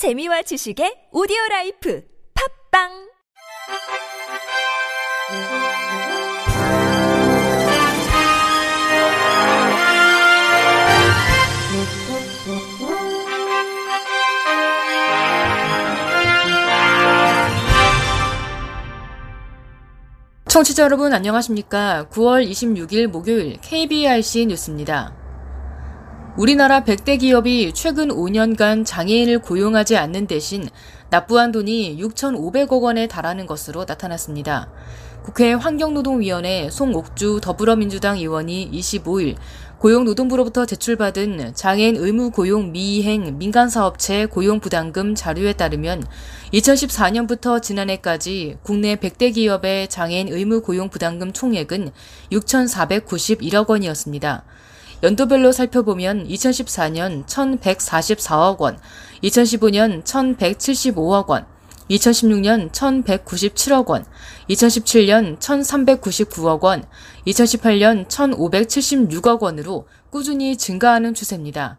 재미와 지식의 오디오 라이프 팝빵 청취자 여러분 안녕하십니까? 9월 26일 목요일 KBRC 뉴스입니다. 우리나라 100대 기업이 최근 5년간 장애인을 고용하지 않는 대신 납부한 돈이 6,500억 원에 달하는 것으로 나타났습니다. 국회 환경노동위원회 송옥주 더불어민주당 의원이 25일 고용노동부로부터 제출받은 장애인 의무 고용 미이행 민간사업체 고용부담금 자료에 따르면 2014년부터 지난해까지 국내 100대 기업의 장애인 의무 고용 부담금 총액은 6,491억 원이었습니다. 연도별로 살펴보면 2014년 1,144억 원, 2015년 1,175억 원, 2016년 1,197억 원, 2017년 1,399억 원, 2018년 1,576억 원으로 꾸준히 증가하는 추세입니다.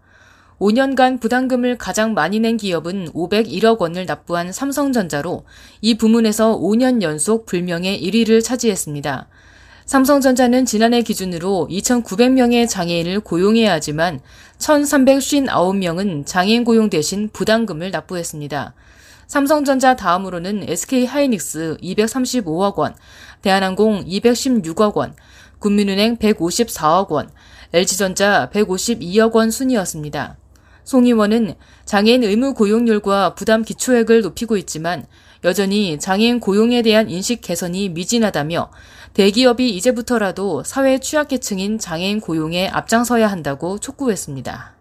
5년간 부담금을 가장 많이 낸 기업은 501억 원을 납부한 삼성전자로 이 부문에서 5년 연속 불명예 1위를 차지했습니다. 삼성전자는 지난해 기준으로 2,900명의 장애인을 고용해야 하지만 1,359명은 장애인 고용 대신 부담금을 납부했습니다. 삼성전자 다음으로는 SK 하이닉스 235억 원, 대한항공 216억 원, 국민은행 154억 원, LG전자 152억 원 순이었습니다. 송 의원은 장애인 의무 고용률과 부담 기초액을 높이고 있지만 여전히 장애인 고용에 대한 인식 개선이 미진하다며 대기업이 이제부터라도 사회 취약계층인 장애인 고용에 앞장서야 한다고 촉구했습니다.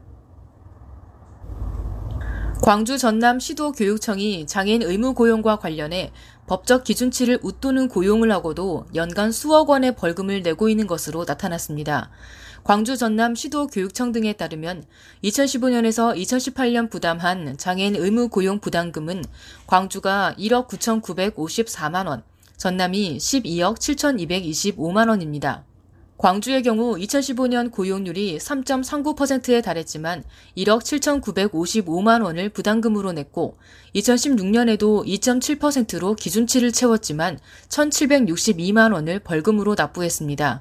광주 전남 시도 교육청이 장애인 의무 고용과 관련해 법적 기준치를 웃도는 고용을 하고도 연간 수억 원의 벌금을 내고 있는 것으로 나타났습니다. 광주 전남 시도 교육청 등에 따르면 2015년에서 2018년 부담한 장애인 의무 고용 부담금은 광주가 1억 9,954만 원, 전남이 12억 7,225만 원입니다. 광주의 경우 2015년 고용률이 3.39%에 달했지만 1억 7,955만 원을 부담금으로 냈고 2016년에도 2.7%로 기준치를 채웠지만 1,762만 원을 벌금으로 납부했습니다.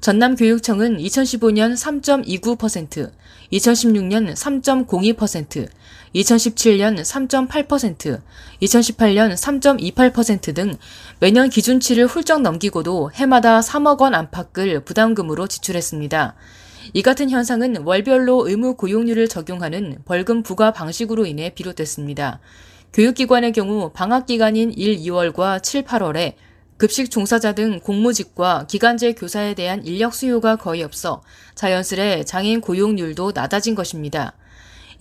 전남교육청은 2015년 3.29%, 2016년 3.02%, 2017년 3.8%, 2018년 3.28%등 매년 기준치를 훌쩍 넘기고도 해마다 3억 원 안팎을 부담금으로 지출했습니다. 이 같은 현상은 월별로 의무 고용률을 적용하는 벌금 부과 방식으로 인해 비롯됐습니다. 교육기관의 경우 방학 기간인 1, 2월과 7, 8월에 급식 종사자 등 공무직과 기간제 교사에 대한 인력 수요가 거의 없어 자연스레 장애인 고용률도 낮아진 것입니다.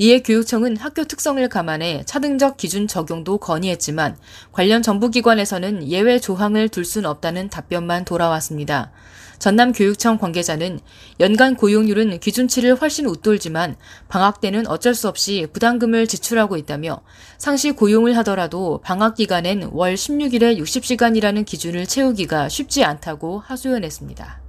이에 교육청은 학교 특성을 감안해 차등적 기준 적용도 건의했지만 관련 정부기관에서는 예외 조항을 둘 순 없다는 답변만 돌아왔습니다. 전남교육청 관계자는 연간 고용률은 기준치를 훨씬 웃돌지만 방학 때는 어쩔 수 없이 부담금을 지출하고 있다며 상시 고용을 하더라도 방학 기간엔 월 16일에 60시간이라는 기준을 채우기가 쉽지 않다고 하소연했습니다.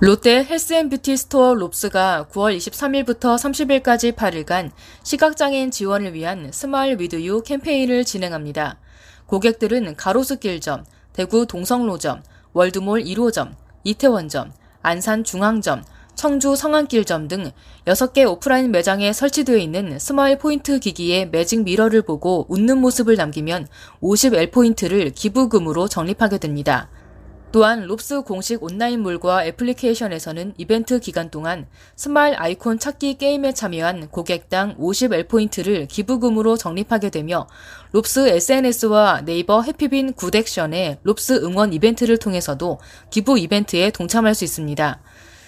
롯데 health and beauty store 롭스가 9월 23일부터 30일까지 8일간 시각장애인 지원을 위한 Smile With You 캠페인을 진행합니다. 고객들은 가로수길점, 대구 동성로점, 월드몰 1호점, 이태원점, 안산 중앙점, 청주 성안길점 등 6개 오프라인 매장에 설치되어 있는 Smile Point 기기의 magic mirror를 보고 웃는 모습을 남기면 50L포인트를 기부금으로 적립하게 됩니다. 또한 롭스 공식 온라인몰과 애플리케이션에서는 이벤트 기간 동안 smile 아이콘 찾기 게임에 참여한 고객당 50L포인트를 기부금으로 적립하게 되며 롭스 SNS와 네이버 해피빈 Good Action의 롭스 응원 이벤트를 통해서도 기부 이벤트에 동참할 수 있습니다.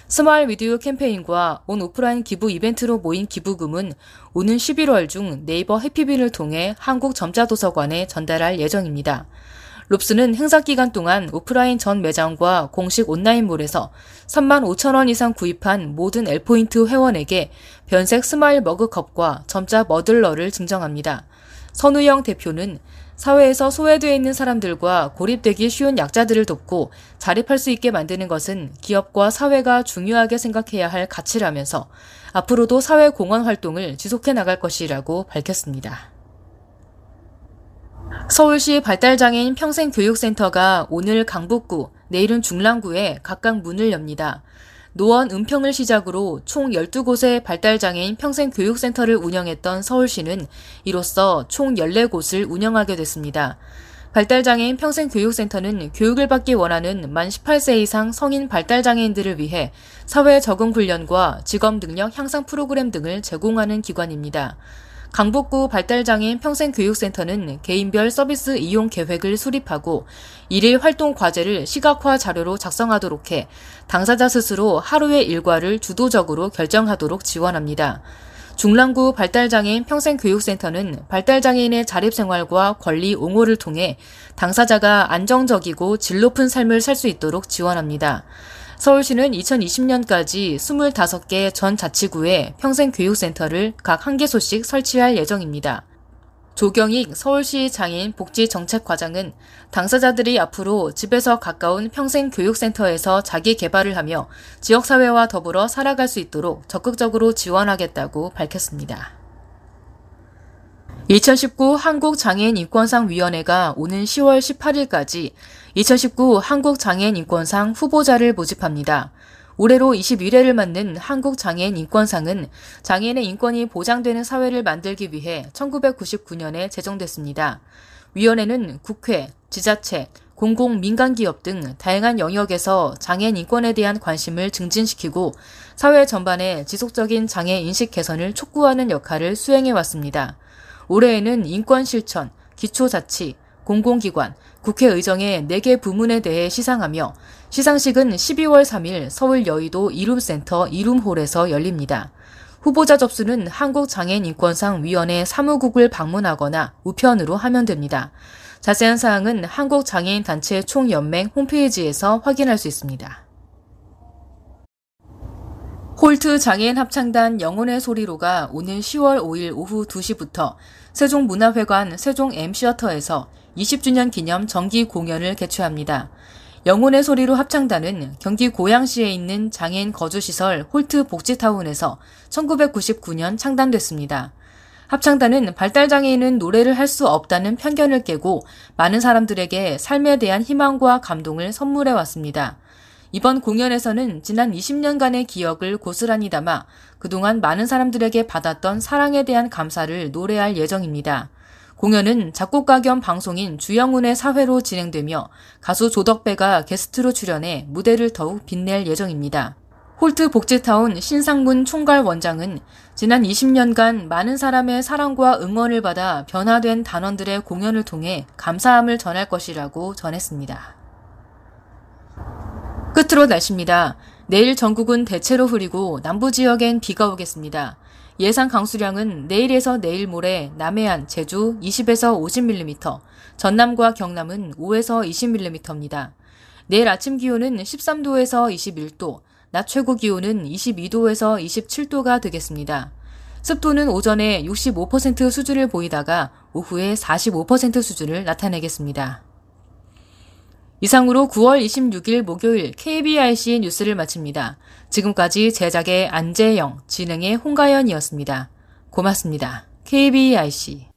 Smile With You 캠페인과 온 오프라인 기부 이벤트로 모인 기부금은 오는 11월 중 네이버 해피빈을 통해 한국점자도서관에 전달할 예정입니다. 롭스는 행사 기간 동안 오프라인 전 매장과 공식 온라인몰에서 3만 5천 원 이상 구입한 모든 L포인트 회원에게 변색 smile 머그컵과 점자 muddler를 증정합니다. 선우영 대표는 사회에서 소외되어 있는 사람들과 고립되기 쉬운 약자들을 돕고 자립할 수 있게 만드는 것은 기업과 사회가 중요하게 생각해야 할 가치라면서 앞으로도 사회 공헌 활동을 지속해 나갈 것이라고 밝혔습니다. 서울시 발달장애인 평생교육센터가 오늘 강북구, 내일은 중랑구에 각각 문을 엽니다. 노원 은평을 시작으로 총 12곳의 발달장애인 평생교육센터를 운영했던 서울시는 이로써 총 14곳을 운영하게 됐습니다. 발달장애인 평생교육센터는 교육을 받기 원하는 만 18세 이상 성인 발달장애인들을 위해 사회 적응 훈련과 직업 능력 향상 프로그램 등을 제공하는 기관입니다. 강북구 발달장애인 평생교육센터는 개인별 서비스 이용 계획을 수립하고 일일 활동 과제를 시각화 자료로 작성하도록 해 당사자 스스로 하루의 일과를 주도적으로 결정하도록 지원합니다. 중랑구 발달장애인 평생교육센터는 발달장애인의 자립생활과 권리 옹호를 통해 당사자가 안정적이고 질 높은 삶을 살 수 있도록 지원합니다. 서울시는 2020년까지 25개 전 자치구에 평생교육센터를 각 한 개소씩 설치할 예정입니다. 조경익 서울시 장애인 복지정책과장은 당사자들이 앞으로 집에서 가까운 평생교육센터에서 자기 개발을 하며 지역사회와 더불어 살아갈 수 있도록 적극적으로 지원하겠다고 밝혔습니다. 2019 한국장애인인권상위원회가 오는 10월 18일까지 2019 한국장애인인권상 후보자를 모집합니다. 올해로 21회를 맞는 한국장애인인권상은 장애인의 인권이 보장되는 사회를 만들기 위해 1999년에 제정됐습니다. 위원회는 국회, 지자체, 공공 민간기업 등 다양한 영역에서 장애인 인권에 대한 관심을 증진시키고 사회 전반에 지속적인 장애 인식 개선을 촉구하는 역할을 수행해 왔습니다. 올해에는 인권실천, 기초자치, 공공기관, 국회의정의 4개 부문에 대해 시상하며 시상식은 12월 3일 서울 여의도 이룸센터 이룸홀에서 열립니다. 후보자 접수는 한국장애인인권상위원회 사무국을 방문하거나 우편으로 하면 됩니다. 자세한 사항은 한국장애인단체 총연맹 홈페이지에서 확인할 수 있습니다. 홀트 장애인 합창단 영혼의 소리로가 오는 10월 5일 오후 2시부터 세종문화회관 세종 M시어터에서 20주년 기념 정기 공연을 개최합니다. 영혼의 소리로 합창단은 경기 고양시에 있는 장애인 거주시설 홀트 복지타운에서 1999년 창단됐습니다. 합창단은 발달장애인은 노래를 할 수 없다는 편견을 깨고 많은 사람들에게 삶에 대한 희망과 감동을 선물해 왔습니다. 이번 공연에서는 지난 20년간의 기억을 고스란히 담아 그동안 많은 사람들에게 받았던 사랑에 대한 감사를 노래할 예정입니다. 공연은 작곡가 겸 방송인 주영훈의 사회로 진행되며 가수 조덕배가 게스트로 출연해 무대를 더욱 빛낼 예정입니다. 홀트 복지타운 신상문 총괄 원장은 지난 20년간 많은 사람의 사랑과 응원을 받아 변화된 단원들의 공연을 통해 감사함을 전할 것이라고 전했습니다. 끝으로 날씨입니다. 내일 전국은 대체로 흐리고 남부 지역엔 비가 오겠습니다. 예상 강수량은 내일에서 내일 모레 남해안, 제주 20에서 50mm, 전남과 경남은 5에서 20mm입니다. 내일 아침 기온은 13도에서 21도, 낮 최고 기온은 22도에서 27도가 되겠습니다. 습도는 오전에 65% 수준을 보이다가 오후에 45% 수준을 나타내겠습니다. 이상으로 9월 26일 목요일 KBRC 뉴스를 마칩니다. 지금까지 제작의 안재영, 진행의 홍가연이었습니다. 고맙습니다. KBRC